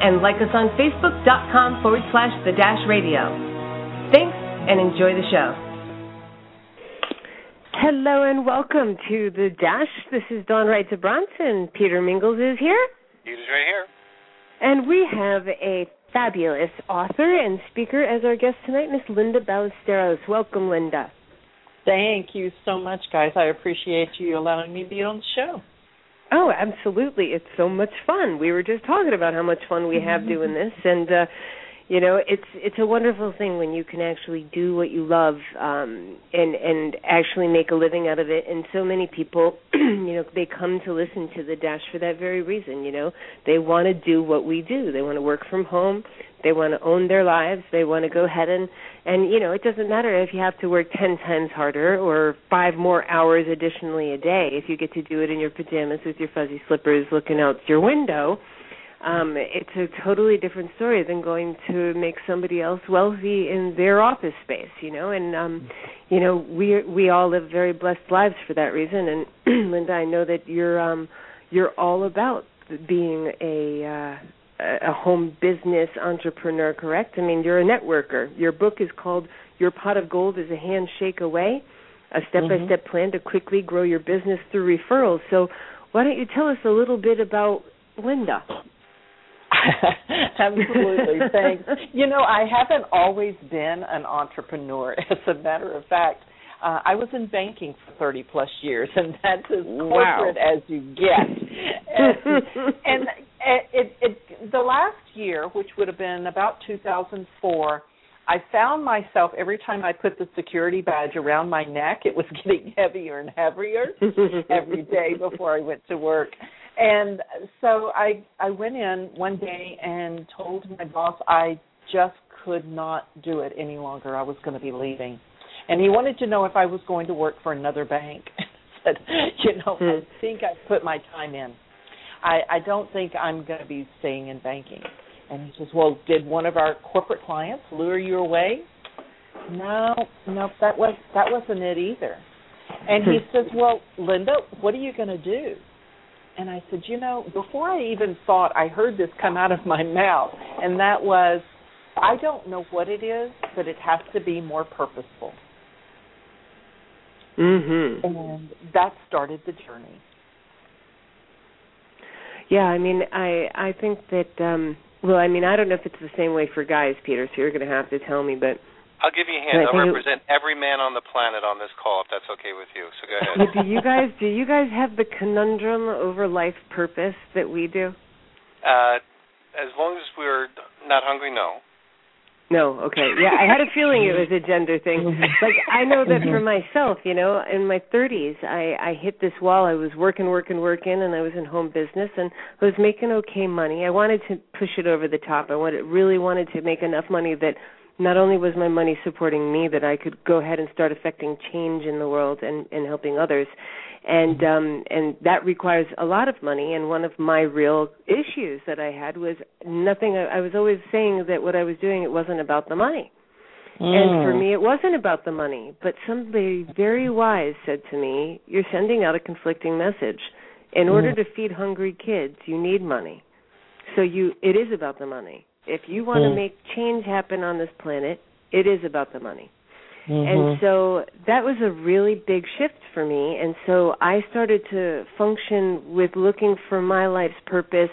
and like us on facebook.com forward slash the dash radio. Thanks and enjoy the show. Hello and welcome to the Dash. This is Dawn Wright to Bronson. Peter Mingles is here. He's right here. And we have a fabulous author and speaker as our guest tonight, Miss Linda Ballesteros. Welcome, Linda. Thank you so much, guys. I appreciate you allowing me to be on the show. Oh, absolutely. It's so much fun. We were just talking about how much fun we have doing this and uh you know, it's it's a wonderful thing when you can actually do what you love um and and actually make a living out of it and so many people, you know, they come to listen to the dash for that very reason, you know. They want to do what we do. They want to work from home. They want to own their lives. They want to go ahead and and you know, it doesn't matter if you have to work 10 times harder or 5 more hours additionally a day if you get to do it in your pajamas with your fuzzy slippers looking out your window. Um it's a totally different story than going to make somebody else wealthy in their office space, you know, and um you know, we we all live very blessed lives for that reason and Linda, I know that you're um you're all about being a uh a home business entrepreneur, correct? I mean, you're a networker. Your book is called Your Pot of Gold is a Handshake Away, a step-by-step Mm-hmm. plan to quickly grow your business through referrals. So, why don't you tell us a little bit about Linda? Absolutely. Thanks. You know, I haven't always been an entrepreneur. As a matter of fact, uh, I was in banking for 30 plus years, and that's as Wow. corporate as you get. and and it, it, the last year, which would have been about 2004, I found myself every time I put the security badge around my neck, it was getting heavier and heavier every day before I went to work. And so I I went in one day and told my boss I just could not do it any longer. I was going to be leaving. And he wanted to know if I was going to work for another bank. I said, you know, I hmm. think I put my time in. I I don't think I'm going to be staying in banking. And he says, "Well, did one of our corporate clients lure you away?" No, no, that was that wasn't it either. And he says, "Well, Linda, what are you going to do?" And I said, "You know, before I even thought, I heard this come out of my mouth, and that was, I don't know what it is, but it has to be more purposeful." mhm. And that started the journey. Yeah, I mean, I I think that um well, I mean, I don't know if it's the same way for guys, Peter, so you're going to have to tell me, but I'll give you a hint. I'll think it- represent every man on the planet on this call, if that's okay with you. So go ahead. do you guys do you guys have the conundrum over life purpose that we do? uh, as long as we're not hungry, no. No, okay. Yeah, I had a feeling it was a gender thing. Mm-hmm. Like I know that for mm-hmm. myself, you know, in my 30s, I I hit this wall. I was working, working, working and I was in home business and I was making okay money. I wanted to push it over the top. I wanted really wanted to make enough money that not only was my money supporting me that I could go ahead and start affecting change in the world and and helping others. And um and that requires a lot of money and one of my real issues that I had was nothing I, I was always saying that what I was doing it wasn't about the money. And for me, it wasn't about the money. But somebody very wise said to me, You're sending out a conflicting message. In order to feed hungry kids, you need money. So you it is about the money. If you want to Mm. make change happen on this planet, it is about the money. Mm-hmm. And so that was a really big shift for me. And so I started to function with looking for my life's purpose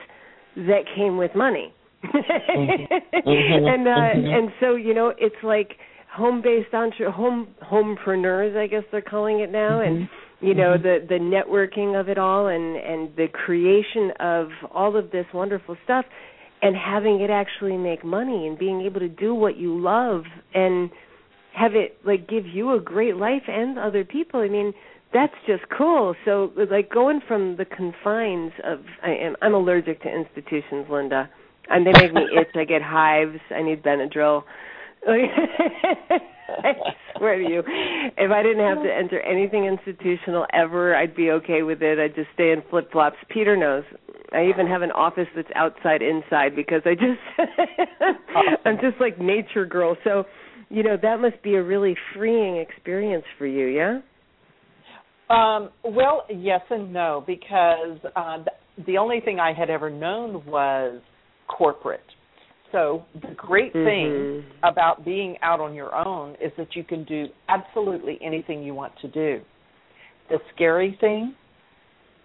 that came with money. Mhm. And uh Mhm. and so, you know, it's like home based entre home homepreneurs, I guess they're calling it now and you know the the networking of it all and and the creation of all of this wonderful stuff and having it actually make money and being able to do what you love and have it like give you a great life and other people. I mean, that's just cool. So like going from the confines of I am I'm allergic to institutions, Linda. and they make me itch. I get hives. I need Benadryl. I swear to you, if I didn't have to enter anything institutional ever, I'd be okay with it. I'd just stay in flip flops. Peter knows. I even have an office that's outside inside because I just oh. I'm just like nature girl. So, you know, that must be a really freeing experience for you, yeah? Um, well, yes and no, because uh, the only thing I had ever known was corporate. So the great mm-hmm. thing about being out on your own is that you can do absolutely anything you want to do. The scary thing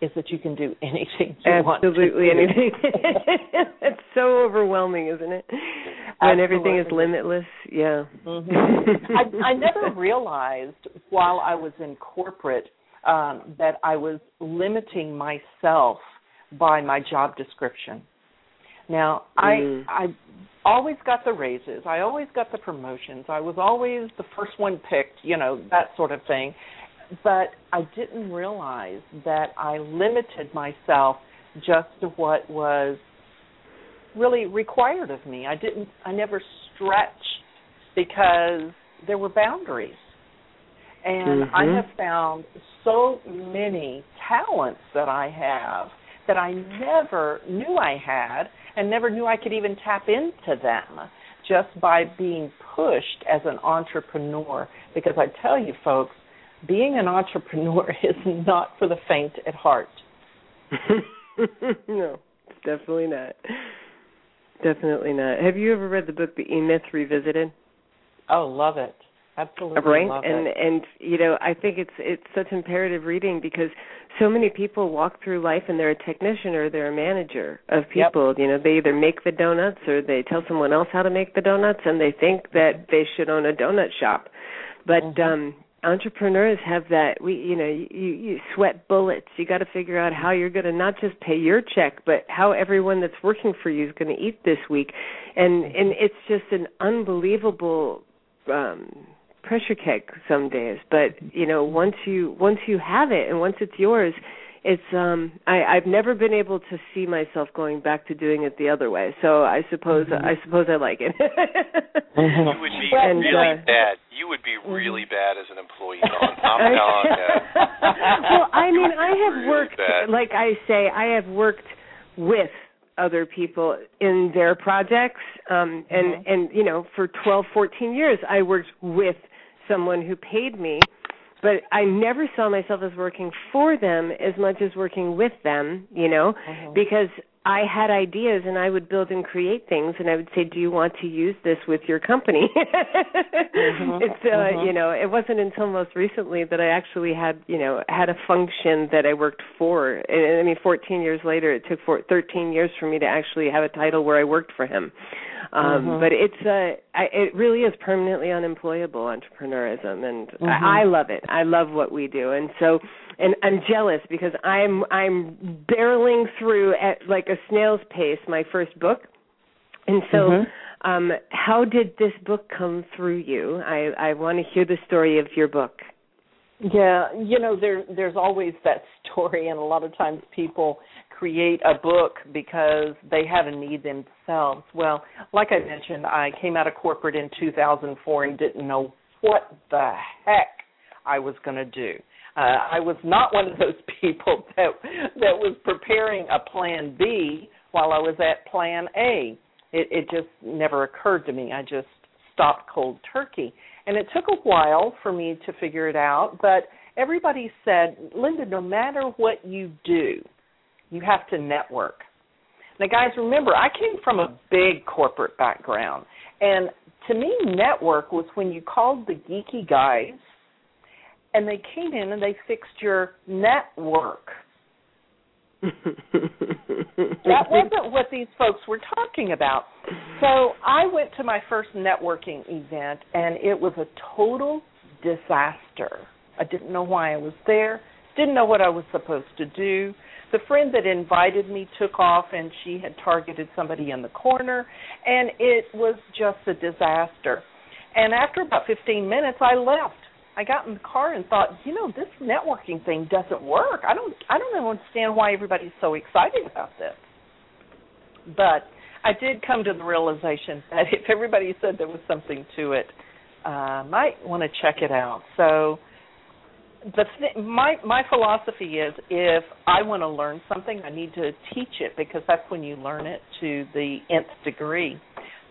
is that you can do anything you absolutely want to Absolutely anything. it's so overwhelming, isn't it? When everything is limitless. Yeah. Mm-hmm. I, I never realized while I was in corporate um, that I was limiting myself by my job description. Now, mm. I I always got the raises. I always got the promotions. I was always the first one picked, you know, that sort of thing. But I didn't realize that I limited myself just to what was really required of me. I didn't I never stretched because there were boundaries. And mm-hmm. I have found so many talents that I have that I never knew I had and never knew I could even tap into them just by being pushed as an entrepreneur. Because I tell you, folks, being an entrepreneur is not for the faint at heart. no, definitely not. Definitely not. Have you ever read the book The E Myth Revisited? Oh, love it. Absolutely right love and it. and you know i think it's it's such imperative reading because so many people walk through life and they're a technician or they're a manager of people yep. you know they either make the donuts or they tell someone else how to make the donuts and they think that they should own a donut shop but mm-hmm. um entrepreneurs have that we you know you you sweat bullets. You got to figure out how you're going to not just pay your check but how everyone that's working for you is going to eat this week. And and it's just an unbelievable um pressure cake some days. But you know once you once you have it and once it's yours it's um i i've never been able to see myself going back to doing it the other way so i suppose mm-hmm. i suppose i like it you would be and, really uh, bad you would be really mm-hmm. bad as an employee I'm, I'm telling you. well i mean i have Really worked bad. like i say i have worked with other people in their projects um and Mhm. and you know for twelve, fourteen years i worked with someone who paid me but I never saw myself as working for them as much as working with them, you know, Mhm. because I had ideas and I would build and create things and I would say, "Do you want to use this with your company?" Mhm. It's uh, Mhm. you know, it wasn't until most recently that I actually had, you know, had a function that I worked for. And I mean, 14 years later, it took for 13 years for me to actually have a title where I worked for him. Um Mhm. but it's uh I, it really is permanently unemployable entrepreneurism and Mhm. I, I love it. I love what we do. And so and I'm jealous because I'm I'm barreling through at like a snail's pace my first book. And so Mhm. um how did this book come through you? I I want to hear the story of your book. Yeah, you know, there there's always that story and a lot of times people create a book because they have a need themselves. Well, like I mentioned, I came out of corporate in 2004 and didn't know what the heck I was going to do. Uh, I was not one of those people that that was preparing a plan B while I was at plan A. It, it just never occurred to me. I just stopped cold turkey, and it took a while for me to figure it out. But everybody said, Linda, no matter what you do, you have to network. Now, guys, remember, I came from a big corporate background, and to me, network was when you called the geeky guys and they came in and they fixed your network. that wasn't what these folks were talking about. So I went to my first networking event and it was a total disaster. I didn't know why I was there, didn't know what I was supposed to do. The friend that invited me took off and she had targeted somebody in the corner and it was just a disaster. And after about 15 minutes I left. I got in the car and thought, you know, this networking thing doesn't work. I don't I don't understand why everybody's so excited about this. But I did come to the realization that if everybody said there was something to it, uh, I might want to check it out. So the th- my my philosophy is if I want to learn something, I need to teach it because that's when you learn it to the nth degree.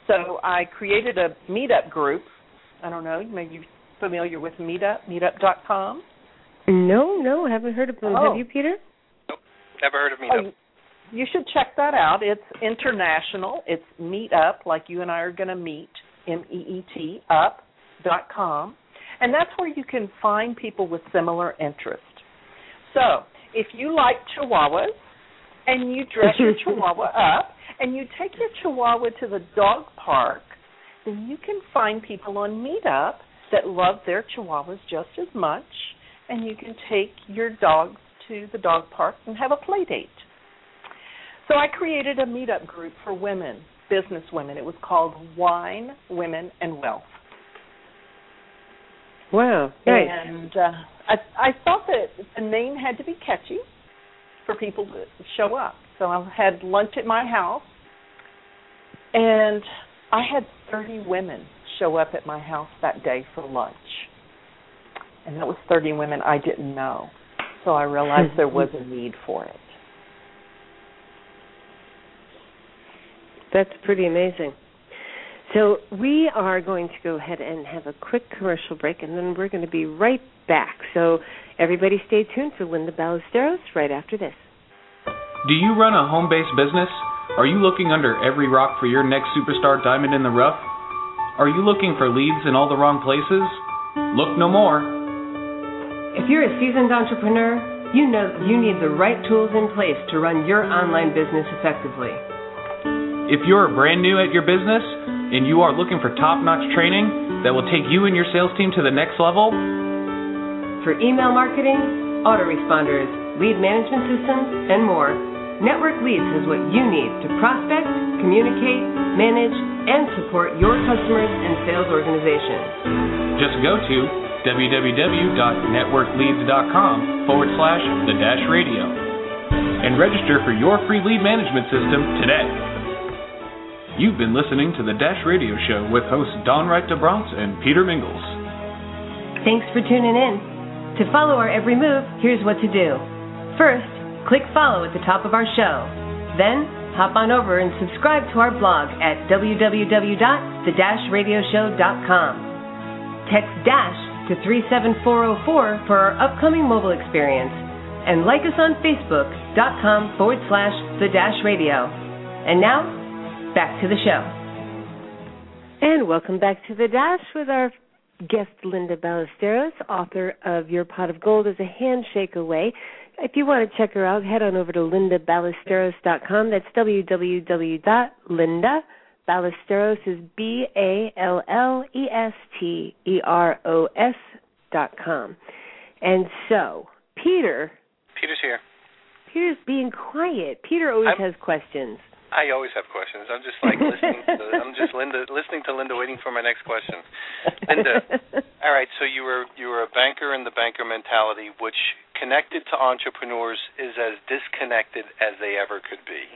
So I created a meetup group. I don't know, maybe you're familiar with Meetup, meetup.com? No, no, I haven't heard of them. Oh. Have you, Peter? Nope, never heard of Meetup. Oh, you should check that out. It's international. It's Meetup, like you and I are going to meet, M E E T, up dot com, and that's where you can find people with similar interests. So, if you like Chihuahuas and you dress your Chihuahua up and you take your Chihuahua to the dog park, then you can find people on Meetup that love their Chihuahuas just as much, and you can take your dogs to the dog park and have a play date. So I created a meetup group for women, business women. It was called Wine, Women, and Wealth. Wow, nice. And uh, I, I thought that the name had to be catchy for people to show up. So I had lunch at my house, and I had 30 women show up at my house that day for lunch. And that was 30 women I didn't know. So I realized there was a need for it. That's pretty amazing. So we are going to go ahead and have a quick commercial break, and then we're going to be right back. So everybody stay tuned for Linda Ballesteros right after this. Do you run a home based business? Are you looking under every rock for your next superstar diamond in the rough? Are you looking for leads in all the wrong places? Look no more. If you're a seasoned entrepreneur, you know that you need the right tools in place to run your online business effectively. If you're brand new at your business and you are looking for top notch training that will take you and your sales team to the next level, For email marketing, autoresponders, lead management systems, and more, Network Leads has what you need to prospect, communicate, manage, and support your customers and sales organizations. just go to www.networkleads.com forward slash the dash radio and register for your free lead management system today. You've been listening to the Dash Radio Show with hosts Dawn Wright DeBronce and Peter Mingles. Thanks for tuning in. To follow our every move, here's what to do. First, click follow at the top of our show. Then, hop on over and subscribe to our blog at www.thedashradioshow.com. Text DASH to 37404 for our upcoming mobile experience. And like us on Facebook.com forward slash the dash radio. And now, back to the show. And welcome back to the Dash with our guest Linda Ballesteros, author of Your Pot of Gold is a Handshake Away. If you want to check her out, head on over to lindaballesteros.com. That's www.linda. Ballesteros is B A L L E S T E R O S dot com. And so, Peter, Peter's here. Peter's being quiet. Peter always I'm- has questions. I always have questions. I'm just like listening. to I'm just Linda, listening to Linda, waiting for my next question. Linda, all right. So you were you were a banker in the banker mentality, which connected to entrepreneurs is as disconnected as they ever could be.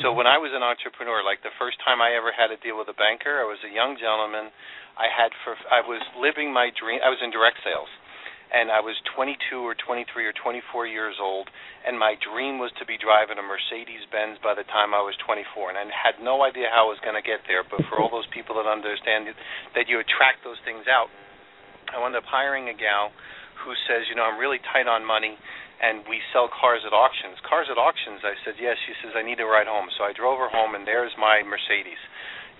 So mm-hmm. when I was an entrepreneur, like the first time I ever had to deal with a banker, I was a young gentleman. I had for I was living my dream. I was in direct sales, and I was 22 or 23 or 24 years old, and my dream was to be driving a Mercedes Benz by the time I was 24, and I had no idea how I was going to get there. But for all those people that understand that you attract those things out, I wound up hiring a gal who says, you know, I'm really tight on money and we sell cars at auctions. Cars at auctions, I said, yes. She says, I need to ride home. So I drove her home, and there's my Mercedes.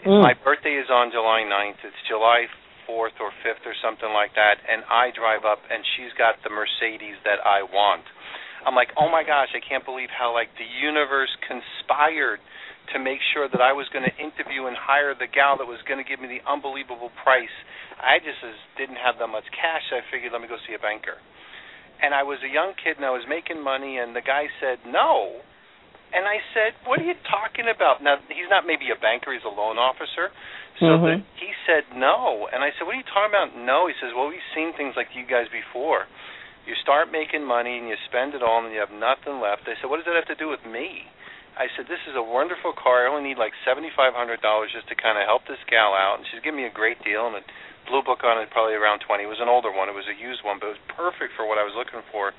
Mm. My birthday is on July 9th. It's July 4th or 5th or something like that, and I drive up, and she's got the Mercedes that I want. I'm like, oh my gosh, I can't believe how like the universe conspired to make sure that I was going to interview and hire the gal that was going to give me the unbelievable price. I just didn't have that much cash. So I figured, let me go see a banker and I was a young kid and I was making money and the guy said no and I said what are you talking about now he's not maybe a banker he's a loan officer so Mhm. the, he said no and I said what are you talking about no he says well we've seen things like you guys before you start making money and you spend it all and you have nothing left I said what does that have to do with me I said, "This is a wonderful car. I only need like seventy five hundred dollars just to kind of help this gal out." And she's giving me a great deal, and the blue book on it probably around twenty. It was an older one. It was a used one, but it was perfect for what I was looking for.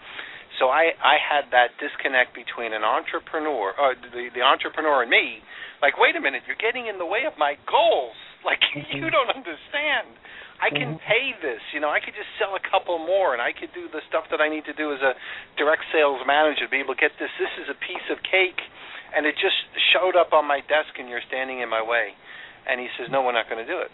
So I I had that disconnect between an entrepreneur, uh, the the entrepreneur and me. Like, wait a minute, you're getting in the way of my goals. Like, mm-hmm. you don't understand. I can mm-hmm. pay this. You know, I could just sell a couple more, and I could do the stuff that I need to do as a direct sales manager to be able to get this. This is a piece of cake and it just showed up on my desk and you're standing in my way and he says no we're not going to do it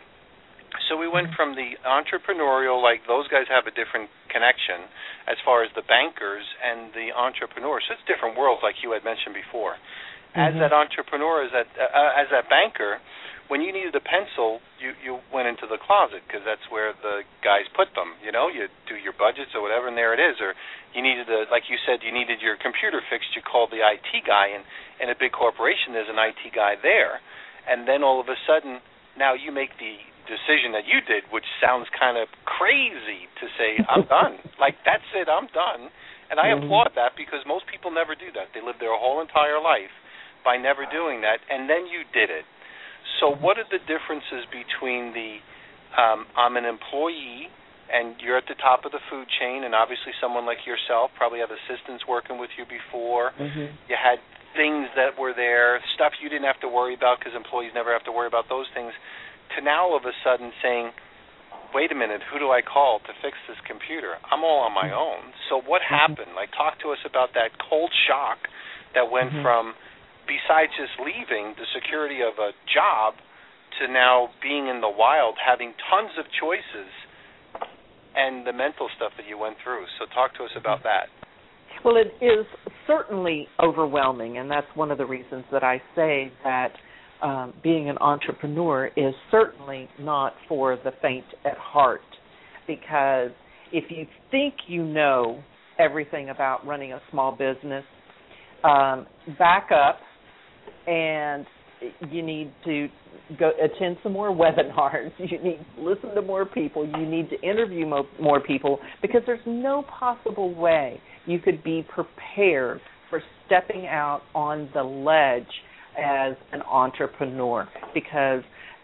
so we went from the entrepreneurial like those guys have a different connection as far as the bankers and the entrepreneurs so it's different worlds like you had mentioned before mm-hmm. as that entrepreneur as that uh, as that banker when you needed a pencil, you you went into the closet because that's where the guys put them. You know, you do your budgets or whatever, and there it is. Or you needed a, like you said, you needed your computer fixed. You called the IT guy, and in a big corporation, there's an IT guy there. And then all of a sudden, now you make the decision that you did, which sounds kind of crazy to say, I'm done. like that's it, I'm done. And I mm-hmm. applaud that because most people never do that. They live their whole entire life by never doing that, and then you did it so, what are the differences between the um, I'm an employee and you're at the top of the food chain, and obviously someone like yourself probably have assistants working with you before. Mm-hmm. You had things that were there, stuff you didn't have to worry about because employees never have to worry about those things. To now all of a sudden saying, wait a minute, who do I call to fix this computer? I'm all on my mm-hmm. own. So what mm-hmm. happened? Like talk to us about that cold shock that went mm-hmm. from besides just leaving the security of a job to now being in the wild, having tons of choices, and the mental stuff that you went through. So, talk to us about that. Well, it is certainly overwhelming, and that's one of the reasons that I say that um, being an entrepreneur is certainly not for the faint at heart. Because if you think you know everything about running a small business, um, back up and you need to go attend some more webinars. You need to listen to more people. You need to interview mo- more people because there's no possible way you could be prepared for stepping out on the ledge as an entrepreneur because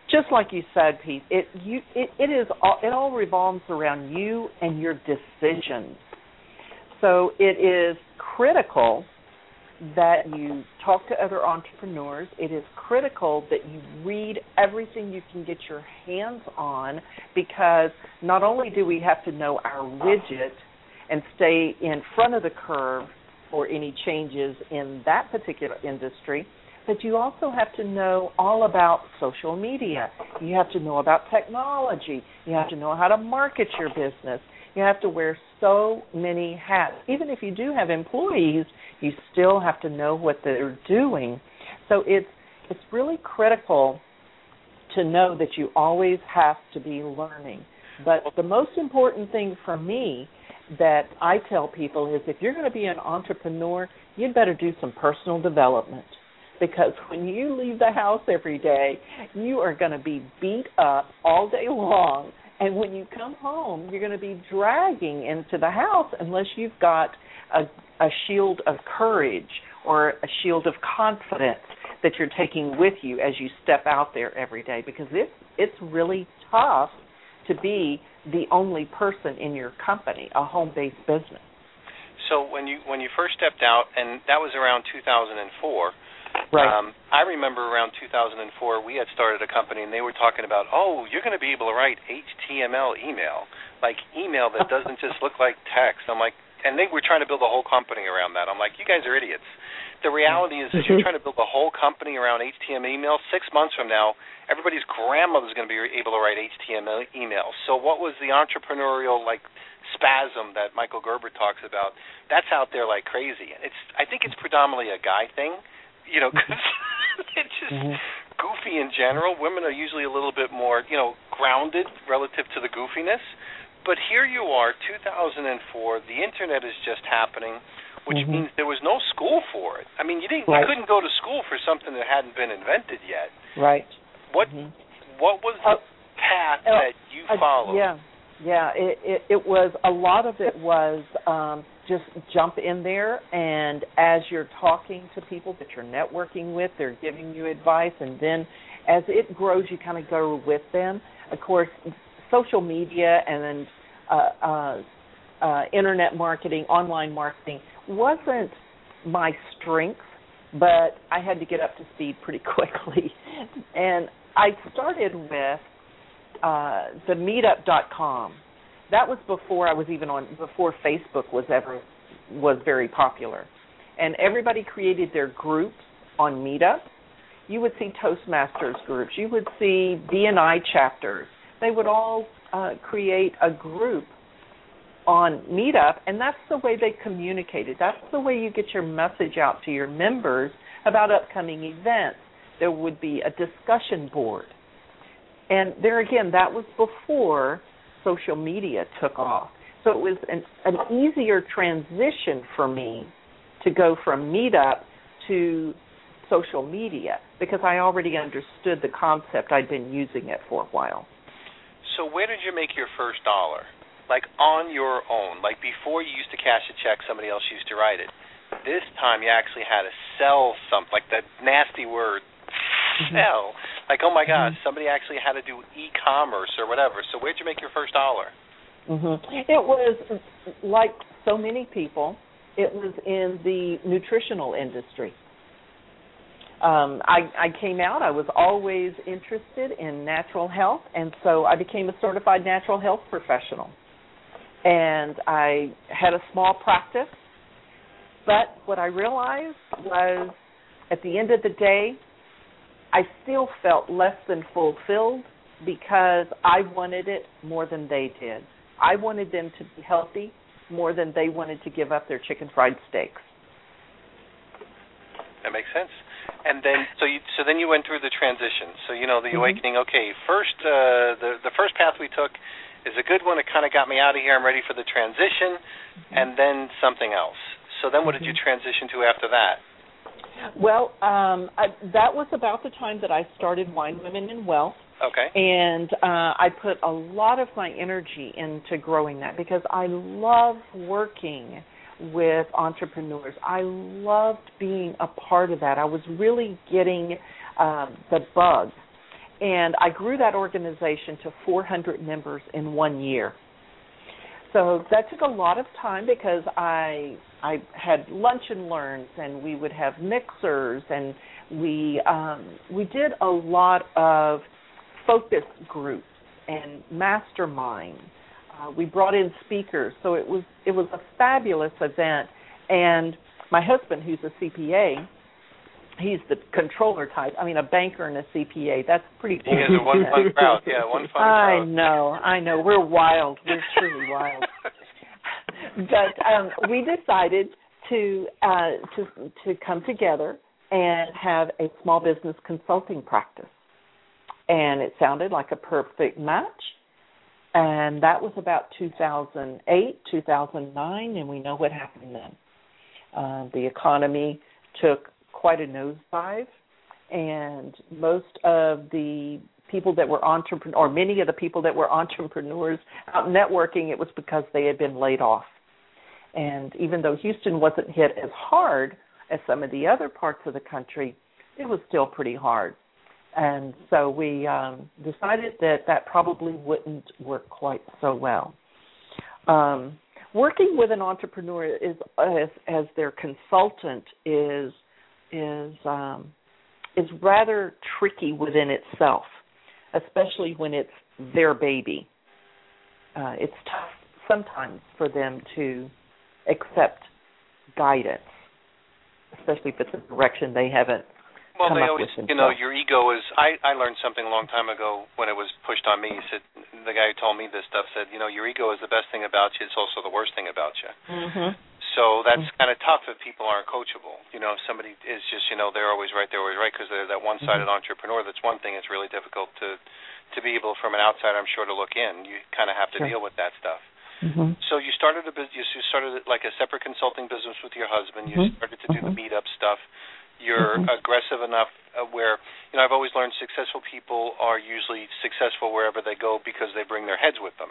just like you said Pete it you it, it is all, it all revolves around you and your decisions so it is critical that you talk to other entrepreneurs. It is critical that you read everything you can get your hands on because not only do we have to know our widget and stay in front of the curve for any changes in that particular industry, but you also have to know all about social media. You have to know about technology. You have to know how to market your business. You have to wear so many hats. Even if you do have employees, you still have to know what they're doing. So it's it's really critical to know that you always have to be learning. But the most important thing for me that I tell people is if you're going to be an entrepreneur, you'd better do some personal development because when you leave the house every day, you are going to be beat up all day long. And when you come home, you're going to be dragging into the house unless you've got a, a shield of courage or a shield of confidence that you're taking with you as you step out there every day because it's it's really tough to be the only person in your company, a home-based business. So when you when you first stepped out, and that was around 2004, Right. Um, I remember around 2004, we had started a company, and they were talking about, oh, you're going to be able to write HTML email, like email that doesn't just look like text. I'm like, and they were trying to build a whole company around that. I'm like, you guys are idiots. The reality is, is you're trying to build a whole company around HTML email. Six months from now, everybody's grandmother's going to be able to write HTML emails. So, what was the entrepreneurial like spasm that Michael Gerber talks about? That's out there like crazy. It's I think it's predominantly a guy thing you know, because it's just mm-hmm. goofy in general. Women are usually a little bit more, you know, grounded relative to the goofiness. But here you are, 2004. The internet is just happening, which mm-hmm. means there was no school for it. I mean, you didn't, right. you couldn't go to school for something that hadn't been invented yet. Right. What, mm-hmm. what was the uh, path uh, that you followed? Uh, yeah. Yeah, it, it it was a lot of it was um just jump in there and as you're talking to people that you're networking with, they're giving you advice and then as it grows you kind of go with them. Of course, social media and then uh uh uh internet marketing, online marketing wasn't my strength, but I had to get up to speed pretty quickly. And I started with uh, the meetup.com. That was before I was even on before Facebook was ever was very popular. And everybody created their groups on Meetup. You would see Toastmasters groups. You would see BNI chapters. They would all uh, create a group on Meetup, and that's the way they communicated. That's the way you get your message out to your members about upcoming events. There would be a discussion board. And there again, that was before social media took off. So it was an, an easier transition for me to go from Meetup to social media because I already understood the concept. I'd been using it for a while. So where did you make your first dollar? Like on your own. Like before you used to cash a check, somebody else used to write it. This time you actually had to sell something, like that nasty word. Sell. Like, oh my gosh, mm-hmm. somebody actually had to do e-commerce or whatever. So where'd you make your first dollar? Mm-hmm. It was like so many people. It was in the nutritional industry. Um, I, I came out. I was always interested in natural health, and so I became a certified natural health professional. And I had a small practice but what I realized was at the end of the day, I still felt less than fulfilled because I wanted it more than they did. I wanted them to be healthy more than they wanted to give up their chicken fried steaks. That makes sense. And then, so you, so then you went through the transition. So you know the mm-hmm. awakening. Okay, first, uh, the the first path we took is a good one. It kind of got me out of here. I'm ready for the transition, mm-hmm. and then something else. So then, what did you mm-hmm. transition to after that? Well, um, I, that was about the time that I started Wine Women and Wealth. Okay. And uh, I put a lot of my energy into growing that because I love working with entrepreneurs. I loved being a part of that. I was really getting um, the bug. And I grew that organization to 400 members in one year. So that took a lot of time because I I had lunch and learns, and we would have mixers, and we um, we did a lot of focus groups and mastermind. Uh, we brought in speakers, so it was it was a fabulous event. And my husband, who's a CPA, he's the controller type. I mean, a banker and a CPA. That's pretty. Cool. You guys are one fun crowd. Yeah, one fun crowd. I know, I know. We're wild. We're truly wild. but um, we decided to uh, to to come together and have a small business consulting practice, and it sounded like a perfect match. And that was about 2008, 2009, and we know what happened then. Uh, the economy took quite a nosedive, and most of the people that were entrepreneurs, or many of the people that were entrepreneurs out networking, it was because they had been laid off. And even though Houston wasn't hit as hard as some of the other parts of the country, it was still pretty hard. And so we um, decided that that probably wouldn't work quite so well. Um, working with an entrepreneur is as, as their consultant is is um, is rather tricky within itself, especially when it's their baby. Uh, it's tough sometimes for them to accept guidance, especially if it's a direction they haven't. Well, they always, you know, your ego is. I I learned something a long time ago when it was pushed on me. He said the guy who told me this stuff said, you know, your ego is the best thing about you. It's also the worst thing about you. Mm-hmm. So that's mm-hmm. kind of tough if people aren't coachable. You know, if somebody is just, you know, they're always right, they're always right because they're that one-sided mm-hmm. entrepreneur. That's one thing. It's really difficult to to be able, from an outsider, I'm sure, to look in. You kind of have to sure. deal with that stuff. Mm-hmm. So you started a business. You started like a separate consulting business with your husband. You mm-hmm. started to do mm-hmm. the meetup stuff. You're Mhm. aggressive enough uh, where you know I've always learned successful people are usually successful wherever they go because they bring their heads with them.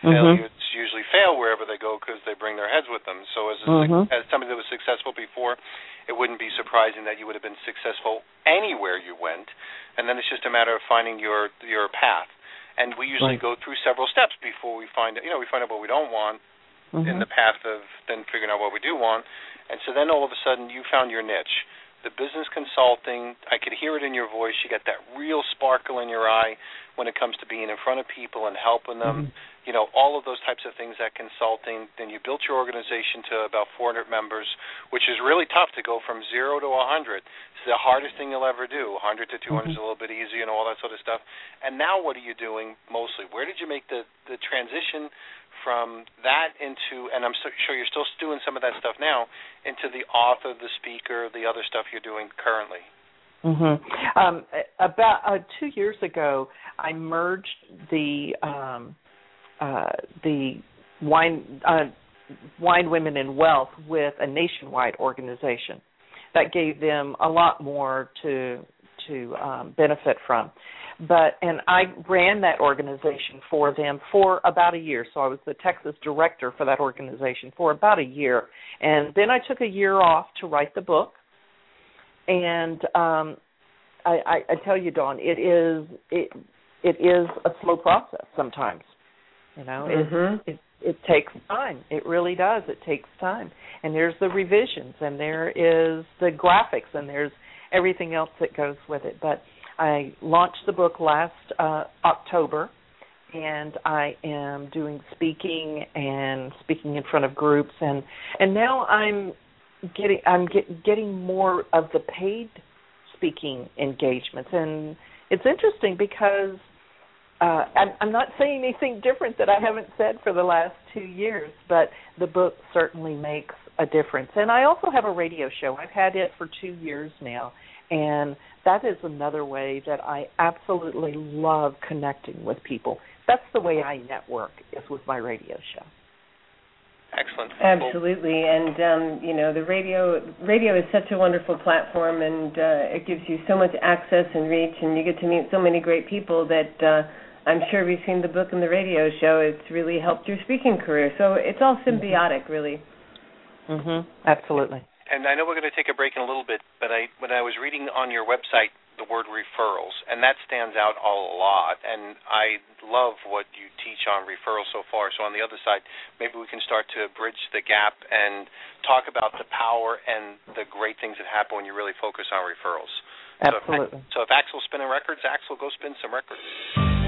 Mhm. Failures usually fail wherever they go because they bring their heads with them. So as a, as somebody that was successful before, it wouldn't be surprising that you would have been successful anywhere you went. And then it's just a matter of finding your your path. And we usually Right. go through several steps before we find you know we find out what we don't want in Mhm. the path of then figuring out what we do want. And so then all of a sudden you found your niche. The business consulting, I could hear it in your voice. You got that real sparkle in your eye when it comes to being in front of people and helping them. You know, all of those types of things at consulting. Then you built your organization to about 400 members, which is really tough to go from zero to 100. It's the hardest thing you'll ever do. 100 to 200 is a little bit easier and all that sort of stuff. And now what are you doing mostly? Where did you make the the transition from that into, and I'm so, sure you're still doing some of that stuff now, into the author, the speaker, the other stuff you're doing currently? Mm-hmm. Um, about uh, two years ago, I merged the um, uh, the wine uh, wine women in wealth with a nationwide organization that gave them a lot more to to um, benefit from. But and I ran that organization for them for about a year. So I was the Texas director for that organization for about a year, and then I took a year off to write the book. And um, I, I, I tell you, Dawn, it is it it is a slow process sometimes. You know, Mhm. it, it it takes time. It really does. It takes time. And there's the revisions, and there is the graphics, and there's everything else that goes with it. But I launched the book last uh, October, and I am doing speaking and speaking in front of groups, and and now I'm getting I'm get, getting more of the paid speaking engagements, and it's interesting because uh, I'm, I'm not saying anything different that I haven't said for the last two years, but the book certainly makes a difference. And I also have a radio show. I've had it for two years now, and that is another way that I absolutely love connecting with people. That's the way I network is with my radio show. Excellent. Absolutely, and um, you know the radio radio is such a wonderful platform, and uh, it gives you so much access and reach, and you get to meet so many great people that uh, I'm sure between the book and the radio show, it's really helped your speaking career. So it's all symbiotic, really. Mhm. Absolutely. And I know we're going to take a break in a little bit, but I when I was reading on your website the word referrals, and that stands out a lot. And I love what you teach on referrals so far. So on the other side, maybe we can start to bridge the gap and talk about the power and the great things that happen when you really focus on referrals. Absolutely. So if, so if Axel's spinning records, Axel, go spin some records.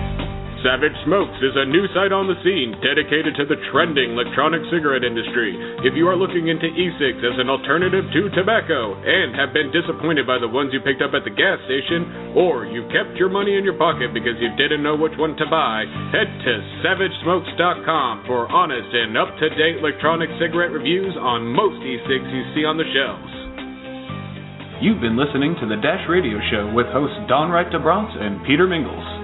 Savage Smokes is a new site on the scene dedicated to the trending electronic cigarette industry. If you are looking into e-cigs as an alternative to tobacco and have been disappointed by the ones you picked up at the gas station, or you kept your money in your pocket because you didn't know which one to buy, head to SavageSmokes.com for honest and up-to-date electronic cigarette reviews on most e-cigs you see on the shelves. You've been listening to the Dash Radio Show with hosts Dawn Wright DeBronce and Peter Mingles.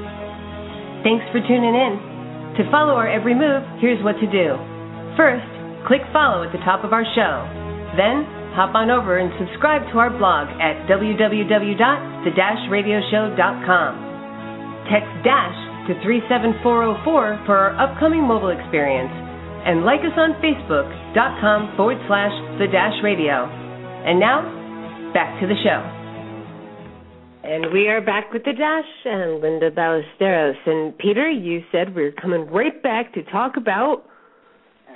Thanks for tuning in. To follow our every move, here's what to do. First, click follow at the top of our show. Then, hop on over and subscribe to our blog at www.thedashradioshow.com. Text DASH to 37404 for our upcoming mobile experience. And like us on Facebook.com forward slash the Dash Radio. And now, back to the show. And we are back with the Dash and Linda Ballesteros. And Peter, you said we are coming right back to talk about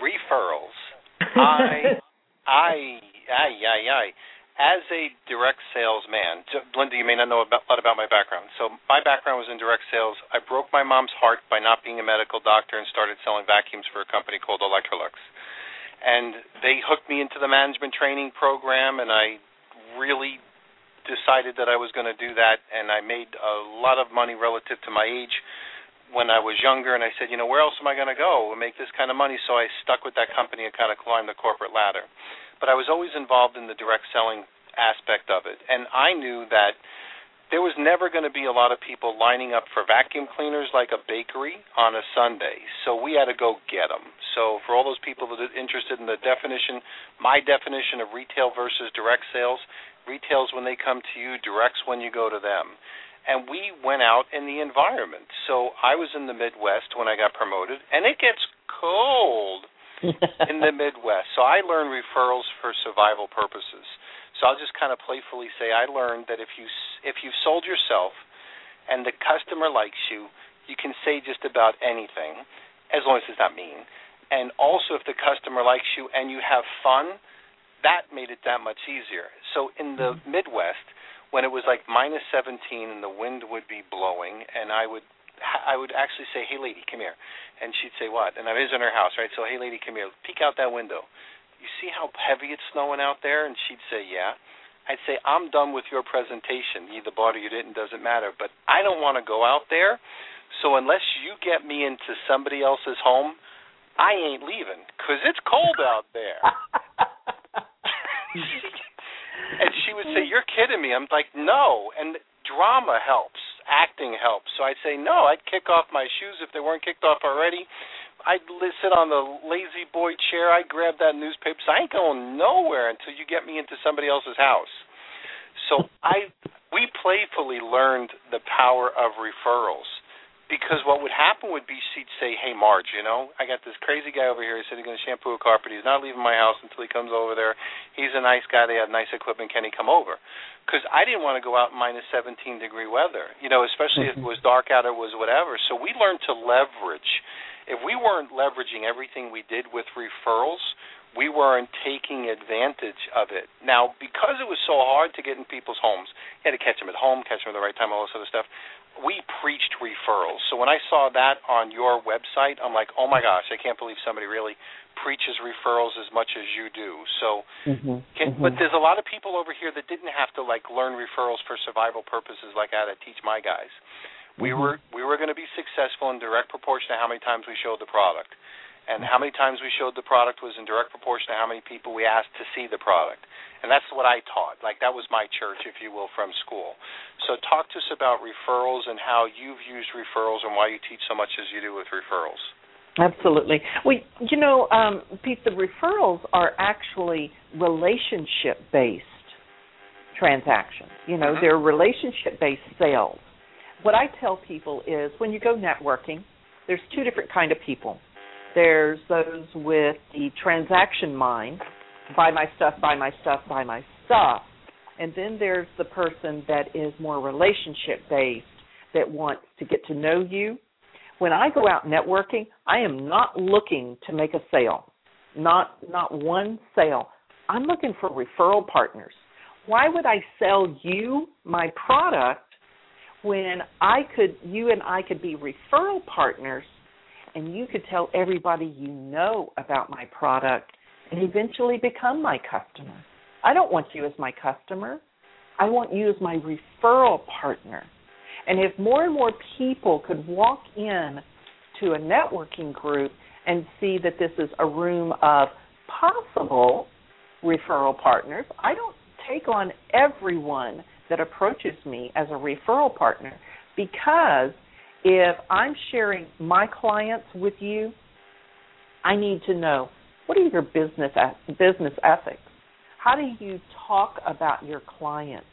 referrals. I, I, I, I, I. As a direct salesman, Linda, you may not know about, a lot about my background. So my background was in direct sales. I broke my mom's heart by not being a medical doctor and started selling vacuums for a company called Electrolux. And they hooked me into the management training program, and I really decided that I was going to do that, and I made a lot of money relative to my age when I was younger. And I said, you know, where else am I going to go and make this kind of money? So I stuck with that company and kind of climbed the corporate ladder. But I was always involved in the direct selling aspect of it, and I knew that there was never going to be a lot of people lining up for vacuum cleaners like a bakery on a Sunday. So we had to go get them. So for all those people that are interested in the definition, my definition of retail versus direct sales, retails when they come to you, directs when you go to them. And we went out in the environment. So I was in the Midwest when I got promoted, and it gets cold in the Midwest. So I learned referrals for survival purposes. So I'll just kind of playfully say I learned that if you if you've sold yourself and the customer likes you, you can say just about anything as long as it's not mean. And also if the customer likes you and you have fun, that made it that much easier. So in the mm-hmm. Midwest, when it was like minus 17 and the wind would be blowing, and I would I would actually say, "Hey, lady, come here," and she'd say, "What?" And I was in her house, right? So, "Hey, lady, come here. Peek out that window. You see how heavy it's snowing out there?" And she'd say, "Yeah." I'd say, "I'm done with your presentation. You either bought or you didn't. Doesn't matter. But I don't want to go out there. So unless you get me into somebody else's home, I ain't leaving because it's cold out there." and she would say, "You're kidding me." I'm like, "No." And drama helps, acting helps. So I'd say, "No." I'd kick off my shoes if they weren't kicked off already. I'd sit on the lazy boy chair. I'd grab that newspaper. So I ain't going nowhere until you get me into somebody else's house. So I, we playfully learned the power of referrals because what would happen would be she'd say, "Hey, Marge, you know, I got this crazy guy over here. He said He's sitting going to shampoo a carpet. He's not leaving my house until he comes over there. He's a nice guy. They have nice equipment. Can he come over?" Because I didn't want to go out in minus 17 degree weather, you know, especially mm-hmm. if it was dark out or was whatever. So we learned to leverage. If we weren't leveraging everything we did with referrals, we weren't taking advantage of it. Now, because it was so hard to get in people's homes, you had to catch them at home, catch them at the right time, all this other stuff we preached referrals. So when I saw that on your website, I'm like, oh my gosh, I can't believe somebody really preaches referrals as much as you do. So, mm-hmm, can, mm-hmm. but there's a lot of people over here that didn't have to like learn referrals for survival purposes like I had to teach my guys. We mm-hmm. were we were going to be successful in direct proportion to how many times we showed the product. And how many times we showed the product was in direct proportion to how many people we asked to see the product. And that's what I taught. Like that was my church, if you will, from school. So talk to us about referrals and how you've used referrals and why you teach so much as you do with referrals. Absolutely. Well, you know, um, Pete, the referrals are actually relationship based transactions. You know, mm-hmm. they're relationship based sales. What I tell people is when you go networking, there's two different kind of people there's those with the transaction mind buy my stuff, buy my stuff, buy my stuff. And then there's the person that is more relationship based that wants to get to know you. When I go out networking, I am not looking to make a sale. Not not one sale. I'm looking for referral partners. Why would I sell you my product when I could you and I could be referral partners and you could tell everybody you know about my product and eventually become my customer. I don't want you as my customer. I want you as my referral partner. And if more and more people could walk in to a networking group and see that this is a room of possible referral partners, I don't take on everyone that approaches me as a referral partner because if I'm sharing my clients with you, I need to know what are your business business ethics? How do you talk about your clients?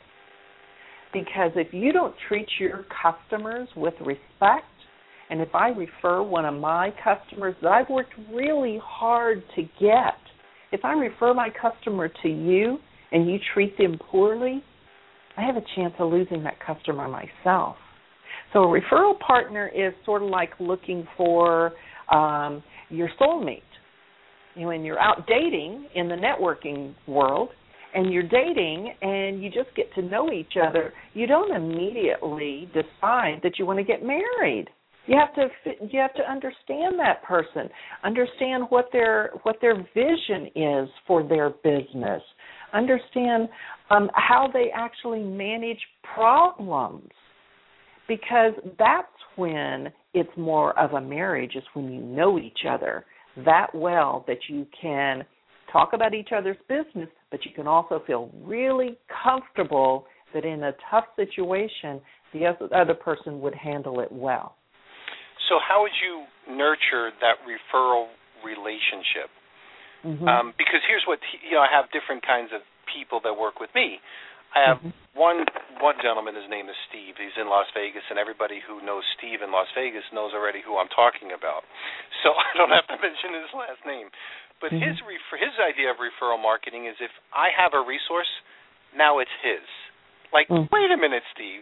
Because if you don't treat your customers with respect, and if I refer one of my customers that I've worked really hard to get, if I refer my customer to you and you treat them poorly, I have a chance of losing that customer myself. So a referral partner is sort of like looking for um, your soulmate. You know, when you're out dating in the networking world, and you're dating and you just get to know each other, you don't immediately decide that you want to get married. You have to you have to understand that person, understand what their what their vision is for their business, understand um, how they actually manage problems because that's when it's more of a marriage is when you know each other that well that you can talk about each other's business but you can also feel really comfortable that in a tough situation the other person would handle it well. So how would you nurture that referral relationship? Mm-hmm. um, because here's what you know i have different kinds of people that work with me I have mm-hmm. one one gentleman. His name is Steve. He's in Las Vegas, and everybody who knows Steve in Las Vegas knows already who I'm talking about. So I don't have to mention his last name. But mm-hmm. his refer- his idea of referral marketing is if I have a resource, now it's his. Like, mm. wait a minute, Steve.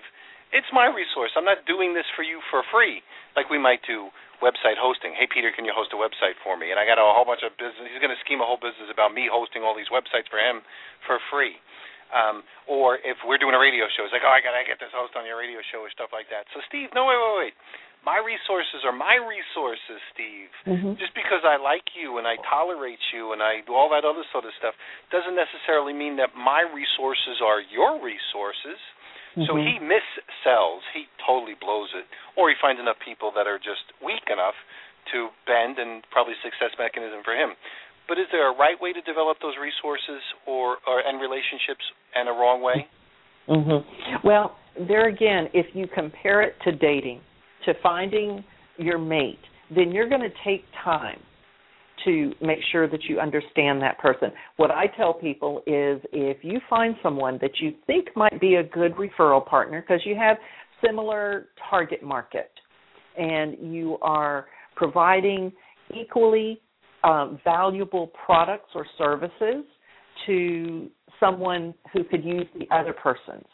It's my resource. I'm not doing this for you for free, like we might do website hosting. Hey, Peter, can you host a website for me? And I got a whole bunch of business. He's going to scheme a whole business about me hosting all these websites for him for free. Um, or if we're doing a radio show, it's like, oh, I got to get this host on your radio show or stuff like that. So, Steve, no, wait, wait, wait. My resources are my resources, Steve. Mm-hmm. Just because I like you and I tolerate you and I do all that other sort of stuff doesn't necessarily mean that my resources are your resources. Mm-hmm. So he missells. He totally blows it. Or he finds enough people that are just weak enough to bend and probably success mechanism for him. But is there a right way to develop those resources or, or and relationships and a wrong way? Mm-hmm. Well, there again, if you compare it to dating, to finding your mate, then you're going to take time to make sure that you understand that person. What I tell people is if you find someone that you think might be a good referral partner because you have similar target market and you are providing equally um, valuable products or services to someone who could use the other person's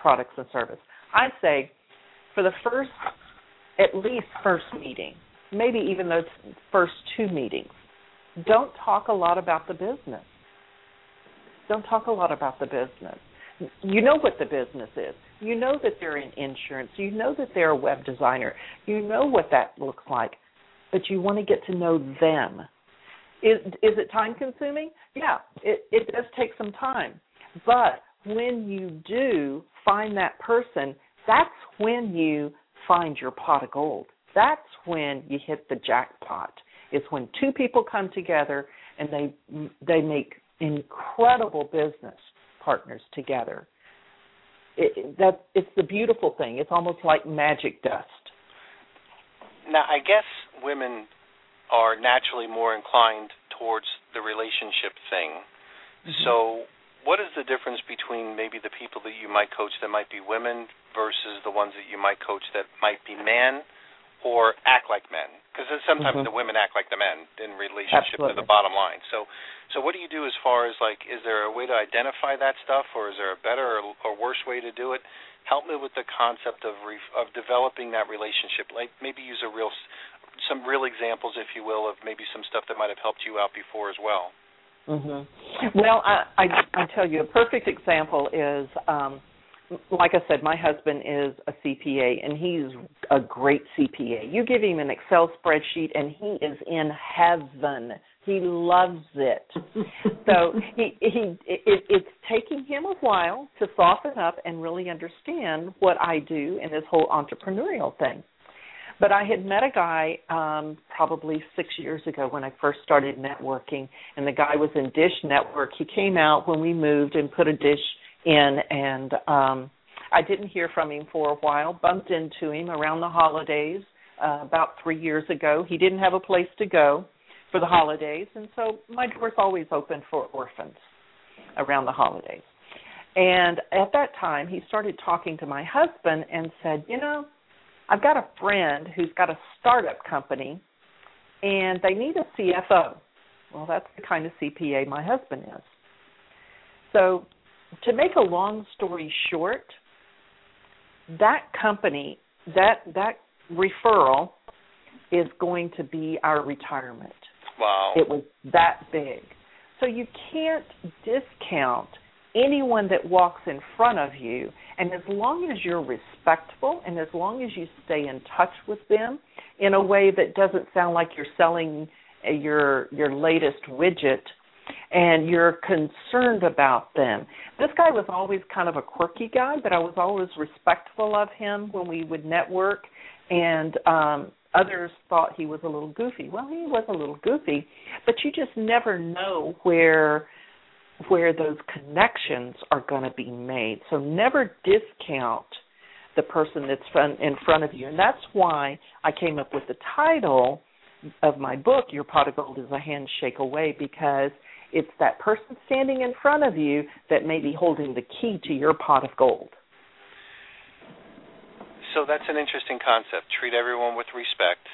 products and service. I'd say for the first, at least first meeting, maybe even those first two meetings, don't talk a lot about the business. Don't talk a lot about the business. You know what the business is. You know that they're in insurance. You know that they're a web designer. You know what that looks like. But you want to get to know them is is it time consuming? Yeah, it it does take some time. But when you do find that person, that's when you find your pot of gold. That's when you hit the jackpot. It's when two people come together and they they make incredible business partners together. It, that it's the beautiful thing. It's almost like magic dust. Now, I guess women are naturally more inclined towards the relationship thing. Mm-hmm. So, what is the difference between maybe the people that you might coach that might be women versus the ones that you might coach that might be men or act like men? Because sometimes mm-hmm. the women act like the men in relationship Absolutely. to the bottom line. So, so what do you do as far as like, is there a way to identify that stuff, or is there a better or, or worse way to do it? Help me with the concept of re- of developing that relationship. Like maybe use a real some real examples, if you will, of maybe some stuff that might have helped you out before as well. Mm-hmm. Well, I, I I tell you a perfect example is um like I said, my husband is a CPA and he's a great CPA. You give him an Excel spreadsheet and he is in heaven. He loves it. so he he it, it's taking him a while to soften up and really understand what I do in this whole entrepreneurial thing. But I had met a guy um, probably six years ago when I first started networking, and the guy was in Dish Network. He came out when we moved and put a dish in, and um, I didn't hear from him for a while. Bumped into him around the holidays uh, about three years ago. He didn't have a place to go for the holidays, and so my door's always open for orphans around the holidays. And at that time, he started talking to my husband and said, You know, I've got a friend who's got a startup company and they need a CFO. Well, that's the kind of CPA my husband is. So, to make a long story short, that company, that that referral is going to be our retirement. Wow. It was that big. So you can't discount anyone that walks in front of you and as long as you're respectful and as long as you stay in touch with them in a way that doesn't sound like you're selling your your latest widget and you're concerned about them. This guy was always kind of a quirky guy, but I was always respectful of him when we would network and um others thought he was a little goofy. Well, he was a little goofy, but you just never know where where those connections are going to be made. So never discount the person that's in front of you. And that's why I came up with the title of my book, Your Pot of Gold is a Handshake Away, because It's that person standing in front of you that may be holding the key to your pot of gold. So that's an interesting concept. Treat everyone with respect.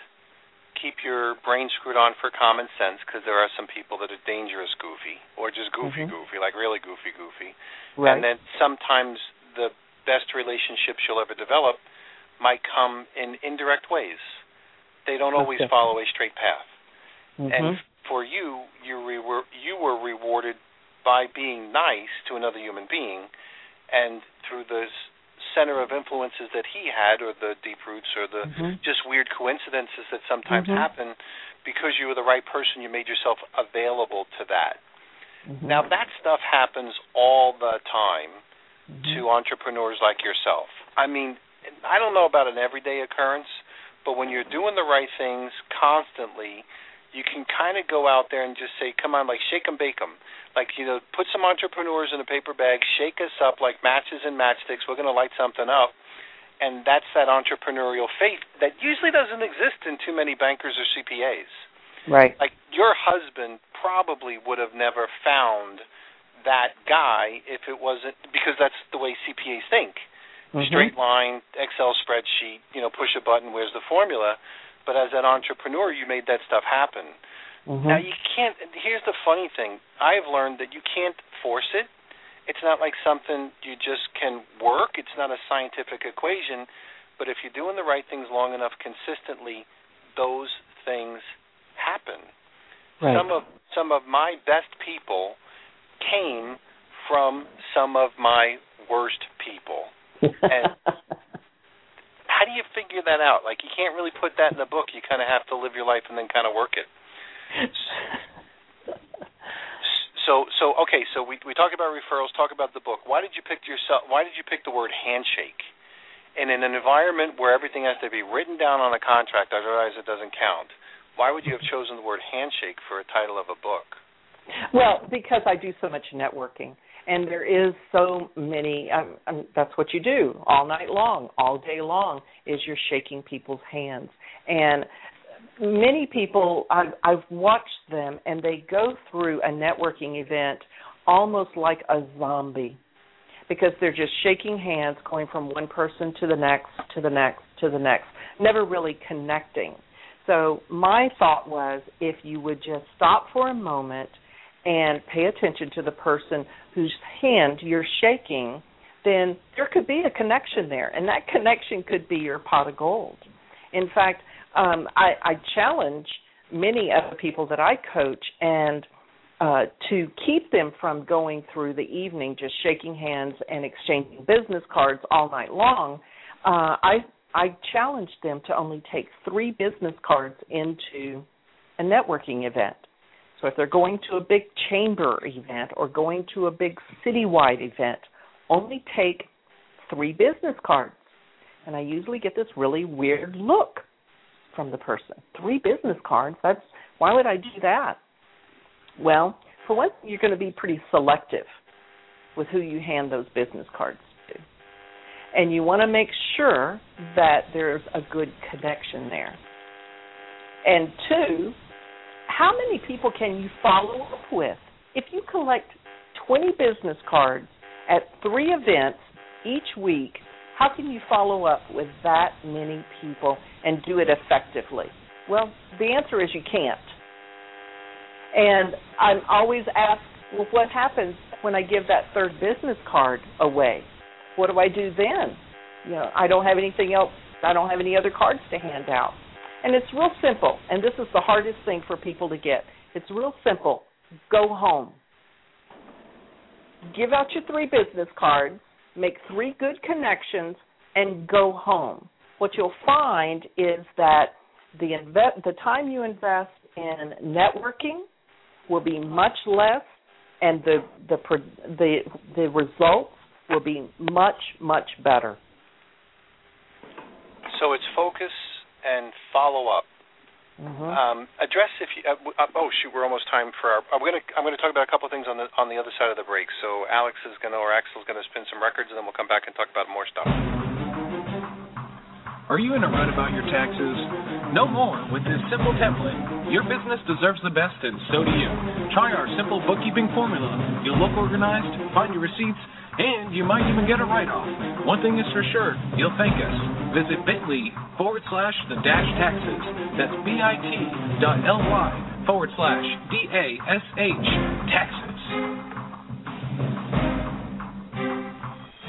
Keep your brain screwed on for common sense because there are some people that are dangerous goofy or just goofy mm-hmm. goofy, like really goofy goofy. Right. And then sometimes the best relationships you'll ever develop might come in indirect ways. They don't always follow a straight path. Mm-hmm. And for you, you re- you were rewarded by being nice to another human being, and through the center of influences that he had, or the deep roots, or the mm-hmm. just weird coincidences that sometimes mm-hmm. happen, because you were the right person, you made yourself available to that. Mm-hmm. Now that stuff happens all the time mm-hmm. to entrepreneurs like yourself. I mean, I don't know about an everyday occurrence, but when you're doing the right things constantly, you can kind of go out there and just say, "Come on, like shake 'em, bake 'em." Like you know, put some entrepreneurs in a paper bag, shake us up like matches and matchsticks. We're going to light something up, and that's that entrepreneurial faith that usually doesn't exist in too many bankers or CPAs. Right. Like your husband probably would have never found that guy if it wasn't because that's the way CPAs think. Mm-hmm. Straight line, Excel spreadsheet, you know, push a button, where's the formula? But as an entrepreneur, you made that stuff happen. Mm-hmm. Now you can't. Here's the funny thing: I've learned that you can't force it. It's not like something you just can work. It's not a scientific equation. But if you're doing the right things long enough, consistently, those things happen. Right. Some of some of my best people came from some of my worst people. And do you figure that out? Like you can't really put that in a book. You kind of have to live your life and then kind of work it. So so okay, so we we talk about referrals, talk about the book. Why did you pick yourself why did you pick the word handshake? And in an environment where everything has to be written down on a contract, otherwise it doesn't count. Why would you have chosen the word handshake for a title of a book? Well, because I do so much networking and there is so many um, um, that's what you do all night long all day long is you're shaking people's hands. And many people I've, I've watched them and they go through a networking event almost like a zombie because they're just shaking hands going from one person to the next to the next to the next never really connecting. So my thought was if you would just stop for a moment and pay attention to the person whose hand you're shaking, then there could be a connection there, and that connection could be your pot of gold. In fact, um, I, I challenge many of the people that I coach and uh, to keep them from going through the evening just shaking hands and exchanging business cards all night long. Uh, I I challenge them to only take three business cards into a networking event so if they're going to a big chamber event or going to a big citywide event, only take three business cards. And I usually get this really weird look from the person. Three business cards? That's why would I do that? Well, for one you're going to be pretty selective with who you hand those business cards to. And you want to make sure that there's a good connection there. And two, how many people can you follow up with? If you collect 20 business cards at three events each week, how can you follow up with that many people and do it effectively? Well, the answer is you can't. And I'm always asked, well, what happens when I give that third business card away? What do I do then? You know, I don't have anything else. I don't have any other cards to hand out. And it's real simple, and this is the hardest thing for people to get. It's real simple. Go home. Give out your three business cards, make three good connections, and go home. What you'll find is that the the time you invest in networking will be much less, and the the the the results will be much much better. So it's focus and follow up. Mm-hmm. Um, address if you. Uh, uh, oh shoot, we're almost time for our. I'm gonna I'm gonna talk about a couple of things on the on the other side of the break. So Alex is gonna or Axel's gonna spin some records, and then we'll come back and talk about more stuff. Are you in a rut about your taxes? No more with this simple template. Your business deserves the best, and so do you. Try our simple bookkeeping formula. You'll look organized, find your receipts, and you might even get a write off. One thing is for sure, you'll thank us. Visit bit.ly forward slash the dash taxes. That's bit.ly forward slash D A S H taxes.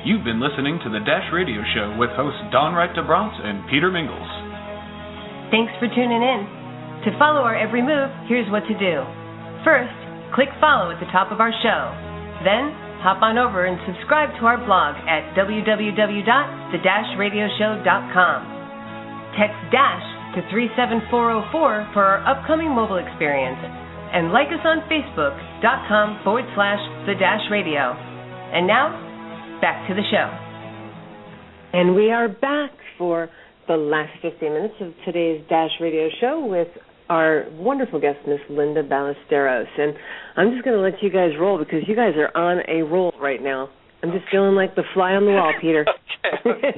You've been listening to the Dash Radio Show with hosts Dawn Wright DeBronce and Peter Mingles. Thanks for tuning in. To follow our every move, here's what to do. First, click follow at the top of our show. Then, hop on over and subscribe to our blog at www.thedashradioshow.com. Text DASH to 37404 for our upcoming mobile experience. And like us on Facebook.com forward slash the dash radio. And now, back to the show. And we are back for the last 15 minutes of today's Dash Radio Show with our wonderful guest, Miss Linda Ballesteros. And I'm just going to let you guys roll because you guys are on a roll right now. I'm just feeling like the fly on the wall, Peter. okay.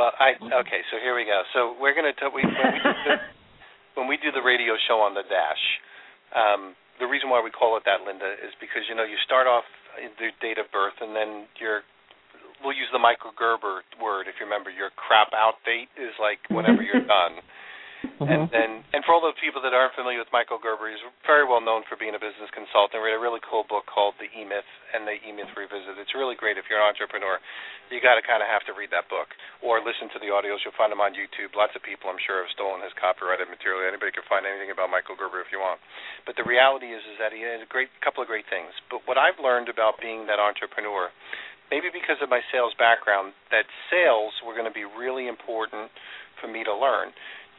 well, I okay. So here we go. So we're going to we, when we, do the, when we do the radio show on the Dash. Um, the reason why we call it that, Linda, is because you know you start off the date of birth, and then your we'll use the Michael Gerber word if you remember. Your crap out date is like whenever you're done. Mm-hmm. And and for all those people that aren't familiar with Michael Gerber, he's very well known for being a business consultant. He wrote a really cool book called The E Myth and the E Myth Revisited. It's really great if you're an entrepreneur. You got to kind of have to read that book or listen to the audios. You'll find them on YouTube. Lots of people, I'm sure, have stolen his copyrighted material. Anybody can find anything about Michael Gerber if you want. But the reality is, is that he has a great couple of great things. But what I've learned about being that entrepreneur maybe because of my sales background, that sales were going to be really important for me to learn.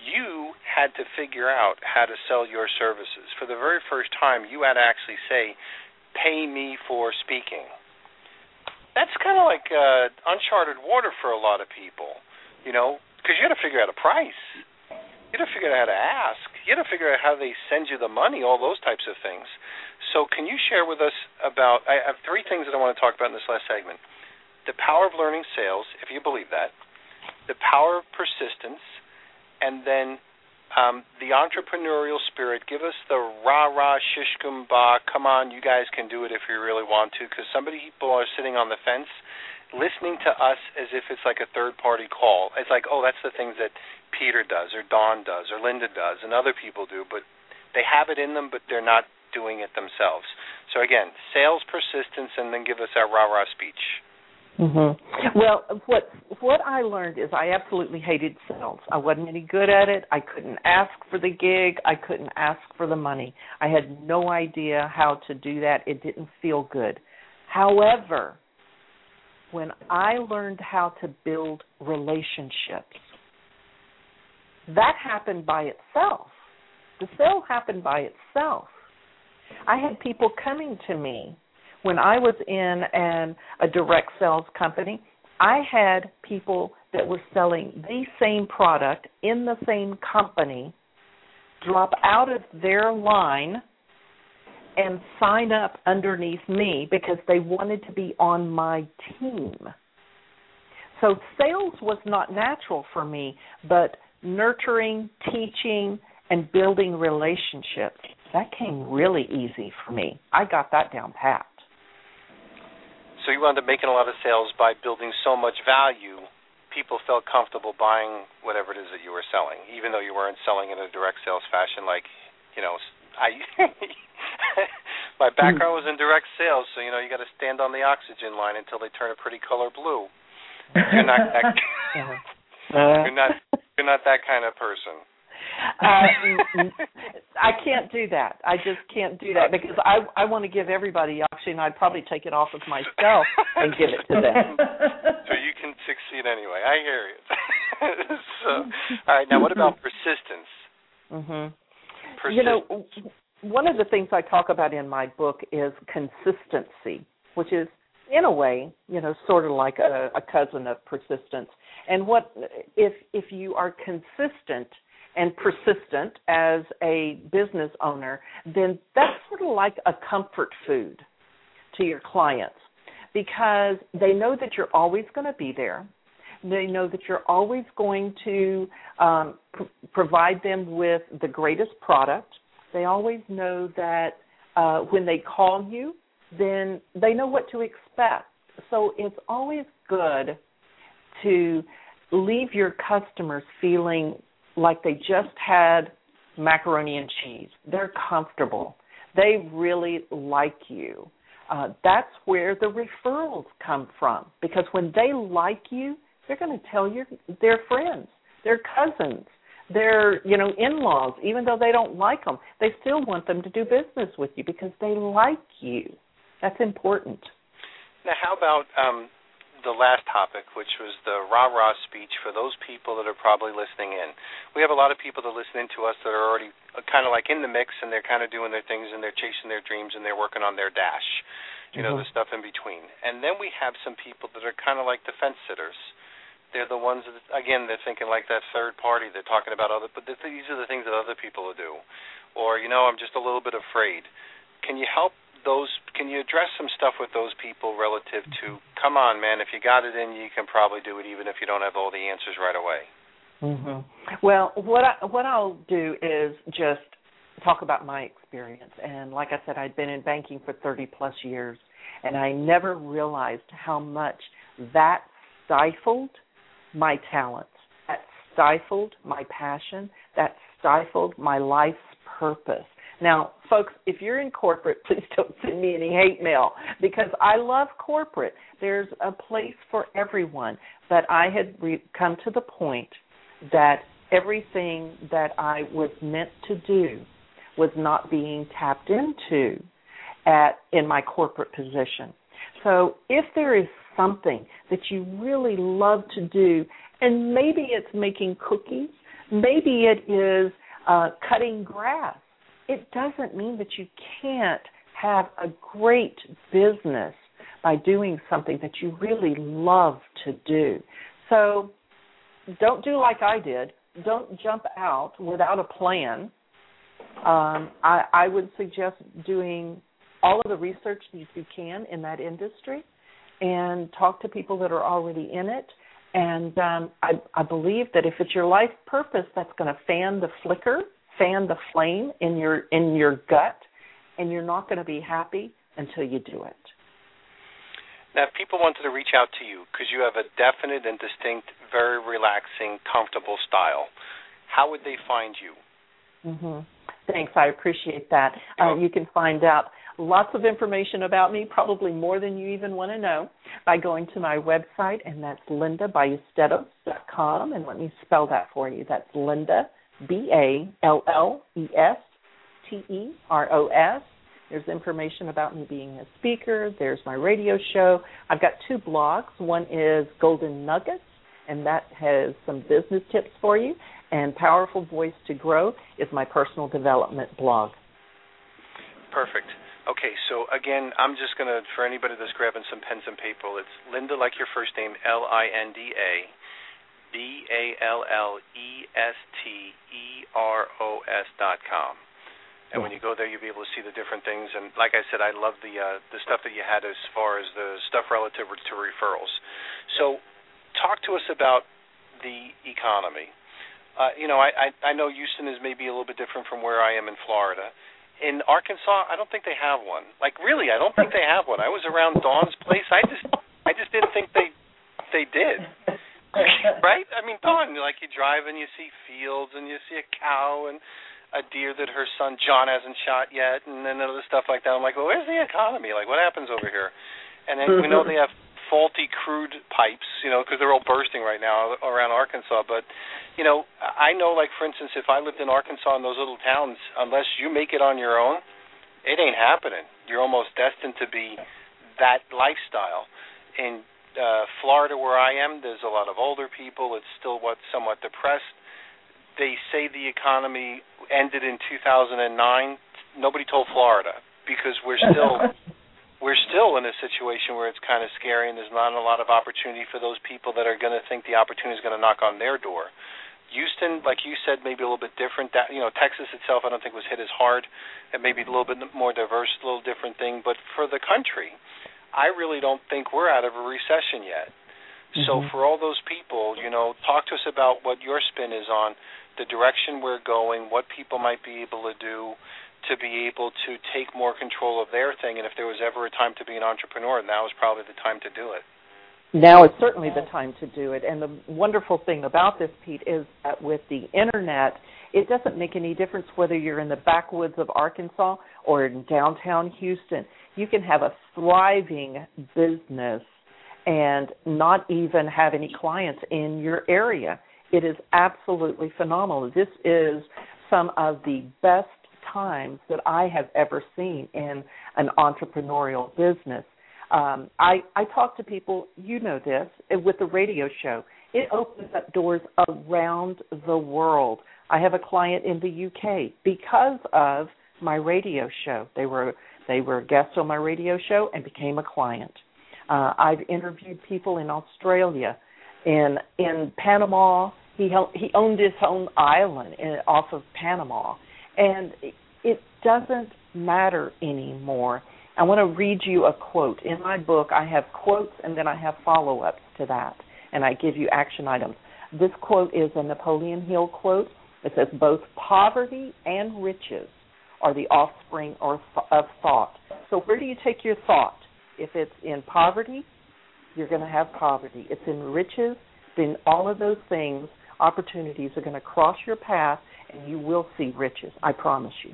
You had to figure out how to sell your services. For the very first time, you had to actually say, pay me for speaking. That's kind of like uh, uncharted water for a lot of people, you know, because you had to figure out a price. You had to figure out how to ask. You had to figure out how they send you the money, all those types of things. So, can you share with us about? I have three things that I want to talk about in this last segment: the power of learning sales, if you believe that, the power of persistence, and then um, the entrepreneurial spirit. Give us the rah rah shishkum ba. Come on, you guys can do it if you really want to. Because some people are sitting on the fence, listening to us as if it's like a third party call. It's like, oh, that's the things that Peter does, or Dawn does, or Linda does, and other people do, but they have it in them, but they're not doing it themselves. So again, sales persistence, and then give us our rah rah speech. Mm-hmm. Well, what what I learned is I absolutely hated sales. I wasn't any good at it. I couldn't ask for the gig. I couldn't ask for the money. I had no idea how to do that. It didn't feel good. However, when I learned how to build relationships, that happened by itself. The sale happened by itself. I had people coming to me when I was in an a direct sales company. I had people that were selling the same product in the same company drop out of their line and sign up underneath me because they wanted to be on my team. So sales was not natural for me, but nurturing, teaching, and building relationships that came really easy for me. I got that down pat. So you wound up making a lot of sales by building so much value. People felt comfortable buying whatever it is that you were selling, even though you weren't selling in a direct sales fashion. Like, you know, I my background was in direct sales, so you know you got to stand on the oxygen line until they turn a pretty color blue. You're not that. uh, you're not. You're not that kind of person. Uh, I can't do that. I just can't do that because I I want to give everybody oxygen. I'd probably take it off of myself and give it to them. So you can succeed anyway. I hear you. so, all right. Now, what about persistence? Mhm. You know, one of the things I talk about in my book is consistency, which is in a way, you know, sort of like a, a cousin of persistence. And what if if you are consistent and persistent as a business owner, then that's sort of like a comfort food to your clients because they know that you're always going to be there. They know that you're always going to um, pr- provide them with the greatest product. They always know that uh, when they call you, then they know what to expect. So it's always good to leave your customers feeling like they just had macaroni and cheese. They're comfortable. They really like you. Uh, that's where the referrals come from because when they like you, they're going to tell your their friends, their cousins, their you know in-laws, even though they don't like them, they still want them to do business with you because they like you. That's important. Now, how about um, the last topic, which was the rah rah speech for those people that are probably listening in. We have a lot of people that are listening to us that are already uh, kind of like in the mix and they're kind of doing their things and they're chasing their dreams and they're working on their dash, you know, mm-hmm. the stuff in between. And then we have some people that are kind of like the fence sitters. They're the ones that, again, they're thinking like that third party. They're talking about other, but these are the things that other people will do. Or, you know, I'm just a little bit afraid. Can you help those can you address some stuff with those people relative to come on man if you got it in you can probably do it even if you don't have all the answers right away. Mhm well what i what i'll do is just talk about my experience. And like i said i'd been in banking for 30 plus years and i never realized how much that stifled my talents that stifled my passion that stifled my life's purpose now, folks, if you're in corporate, please don't send me any hate mail because I love corporate. There's a place for everyone. But I had re- come to the point that everything that I was meant to do was not being tapped into at in my corporate position. So if there is something that you really love to do, and maybe it's making cookies, maybe it is uh, cutting grass, it doesn't mean that you can't have a great business by doing something that you really love to do. So don't do like I did. Don't jump out without a plan. Um, I, I would suggest doing all of the research that you can in that industry and talk to people that are already in it. And um, I, I believe that if it's your life purpose that's going to fan the flicker fan the flame in your in your gut and you're not going to be happy until you do it. Now, if people wanted to reach out to you because you have a definite and distinct, very relaxing, comfortable style, how would they find you? Mm-hmm. Thanks, I appreciate that. Uh, you can find out lots of information about me, probably more than you even want to know, by going to my website, and that's lindaballesteros.com. And let me spell that for you. That's Linda, B A L L E S T E R O S. There's information about me being a speaker. There's my radio show. I've got two blogs. One is Golden Nuggets, and that has some business tips for you. And Powerful Voice to Grow is my personal development blog. Perfect. Okay, so again, I'm just going to, for anybody that's grabbing some pens and paper, it's Linda, like your first name, L I N D A B A L L E S T E R O S dot com. And when you go there, you'll be able to see the different things. And like I said, I love the uh, the stuff that you had as far as the stuff relative to referrals. So, talk to us about the economy. Uh, you know, I, I I know Houston is maybe a little bit different from where I am in Florida. In Arkansas, I don't think they have one. Like really, I don't think they have one. I was around Dawn's place. I just I just didn't think they they did. right? I mean, Dawn, like you drive and you see fields and you see a cow and a deer that her son John hasn't shot yet, and then other stuff like that. I'm like, well, where's the economy? Like, what happens over here? And then we know they have faulty crude pipes, you know, because they're all bursting right now around Arkansas. But, you know, I know, like for instance, if I lived in Arkansas in those little towns, unless you make it on your own, it ain't happening. You're almost destined to be that lifestyle. And uh, Florida, where I am, there's a lot of older people. It's still what somewhat depressed. They say the economy ended in 2009. Nobody told Florida because we're still we're still in a situation where it's kind of scary and there's not a lot of opportunity for those people that are going to think the opportunity is going to knock on their door. Houston, like you said, maybe a little bit different. That you know, Texas itself, I don't think was hit as hard. It may be a little bit more diverse, a little different thing. But for the country, I really don't think we're out of a recession yet. So mm-hmm. for all those people, you know, talk to us about what your spin is on the direction we're going, what people might be able to do to be able to take more control of their thing. And if there was ever a time to be an entrepreneur, now is probably the time to do it. Now is certainly the time to do it. And the wonderful thing about this, Pete, is that with the internet, it doesn't make any difference whether you're in the backwoods of Arkansas or in downtown Houston. You can have a thriving business and not even have any clients in your area. It is absolutely phenomenal. This is some of the best times that I have ever seen in an entrepreneurial business. Um, I, I talk to people, you know this, with the radio show. It opens up doors around the world. I have a client in the UK because of my radio show. They were they were guests on my radio show and became a client. Uh, I've interviewed people in Australia, in in Panama. He he owned his own island in, off of Panama, and it doesn't matter anymore. I want to read you a quote. In my book, I have quotes and then I have follow ups to that, and I give you action items. This quote is a Napoleon Hill quote. It says, Both poverty and riches are the offspring of thought. So, where do you take your thought? If it's in poverty, you're going to have poverty. It's in riches, then all of those things, opportunities are going to cross your path, and you will see riches. I promise you.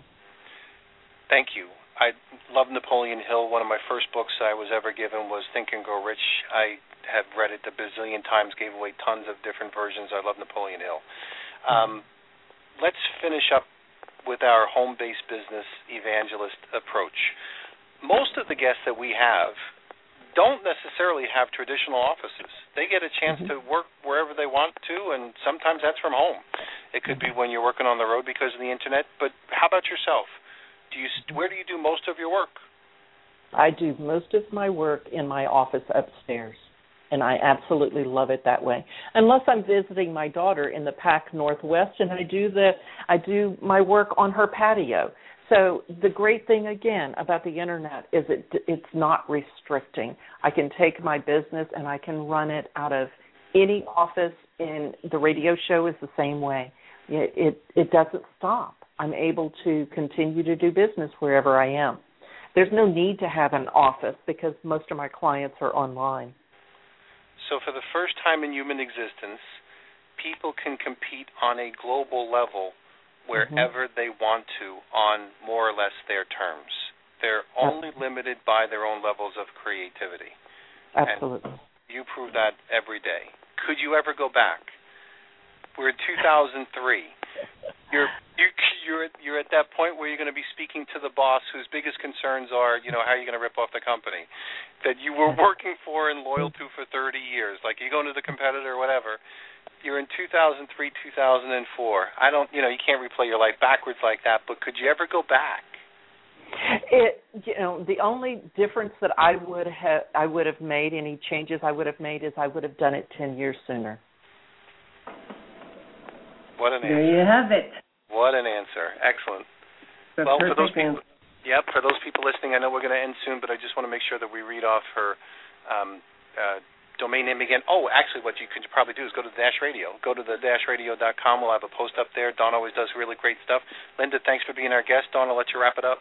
Thank you. I love Napoleon Hill. One of my first books I was ever given was Think and Grow Rich. I have read it a bazillion times, gave away tons of different versions. I love Napoleon Hill. Um, let's finish up with our home based business evangelist approach. Most of the guests that we have don't necessarily have traditional offices. They get a chance mm-hmm. to work wherever they want to, and sometimes that's from home. It could be when you're working on the road because of the internet. But how about yourself? do you where do you do most of your work? I do most of my work in my office upstairs, and I absolutely love it that way. Unless I'm visiting my daughter in the Pac Northwest, and I do the I do my work on her patio. So the great thing again about the internet is it it's not restricting. I can take my business and I can run it out of any office. And the radio show is the same way. It it, it doesn't stop. I'm able to continue to do business wherever I am. There's no need to have an office because most of my clients are online. So, for the first time in human existence, people can compete on a global level wherever mm-hmm. they want to on more or less their terms. They're only limited by their own levels of creativity. Absolutely. And you prove that every day. Could you ever go back? We're in 2003. You're you you're at, you're at that point where you're going to be speaking to the boss whose biggest concerns are, you know, how are you going to rip off the company that you were working for and loyal to for 30 years. Like you go into the competitor or whatever. You're in 2003, 2004. I don't, you know, you can't replay your life backwards like that. But could you ever go back? It, you know, the only difference that I would have, I would have made any changes I would have made is I would have done it 10 years sooner. What an there answer. There you have it. What an answer! Excellent. The well, for those people, answer. yep, for those people listening, I know we're going to end soon, but I just want to make sure that we read off her um, uh, domain name again. Oh, actually, what you could probably do is go to the Dash Radio. Go to the dashradio.com. We'll have a post up there. Dawn always does really great stuff. Linda, thanks for being our guest. Dawn, I'll let you wrap it up.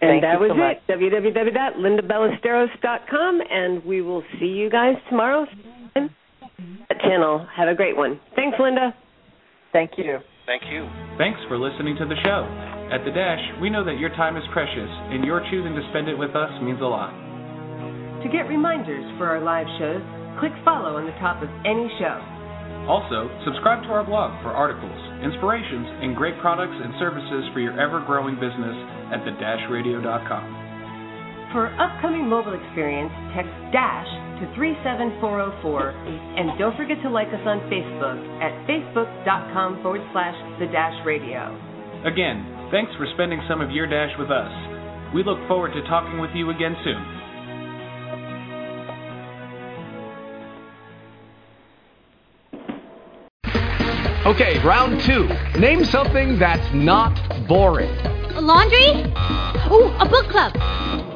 And Thank that was so it. www.lindaballesteros.com, and we will see you guys tomorrow channel. Have a great one. Thanks, Linda. Thank you. Thank you. Thanks for listening to the show. At The Dash, we know that your time is precious, and your choosing to spend it with us means a lot. To get reminders for our live shows, click follow on the top of any show. Also, subscribe to our blog for articles, inspirations, and great products and services for your ever growing business at thedashradio.com. For upcoming mobile experience, text DASH to 37404 and don't forget to like us on Facebook at facebook.com forward slash the dash radio. Again, thanks for spending some of your dash with us. We look forward to talking with you again soon. Okay, round two. Name something that's not boring. A laundry? Ooh, a book club.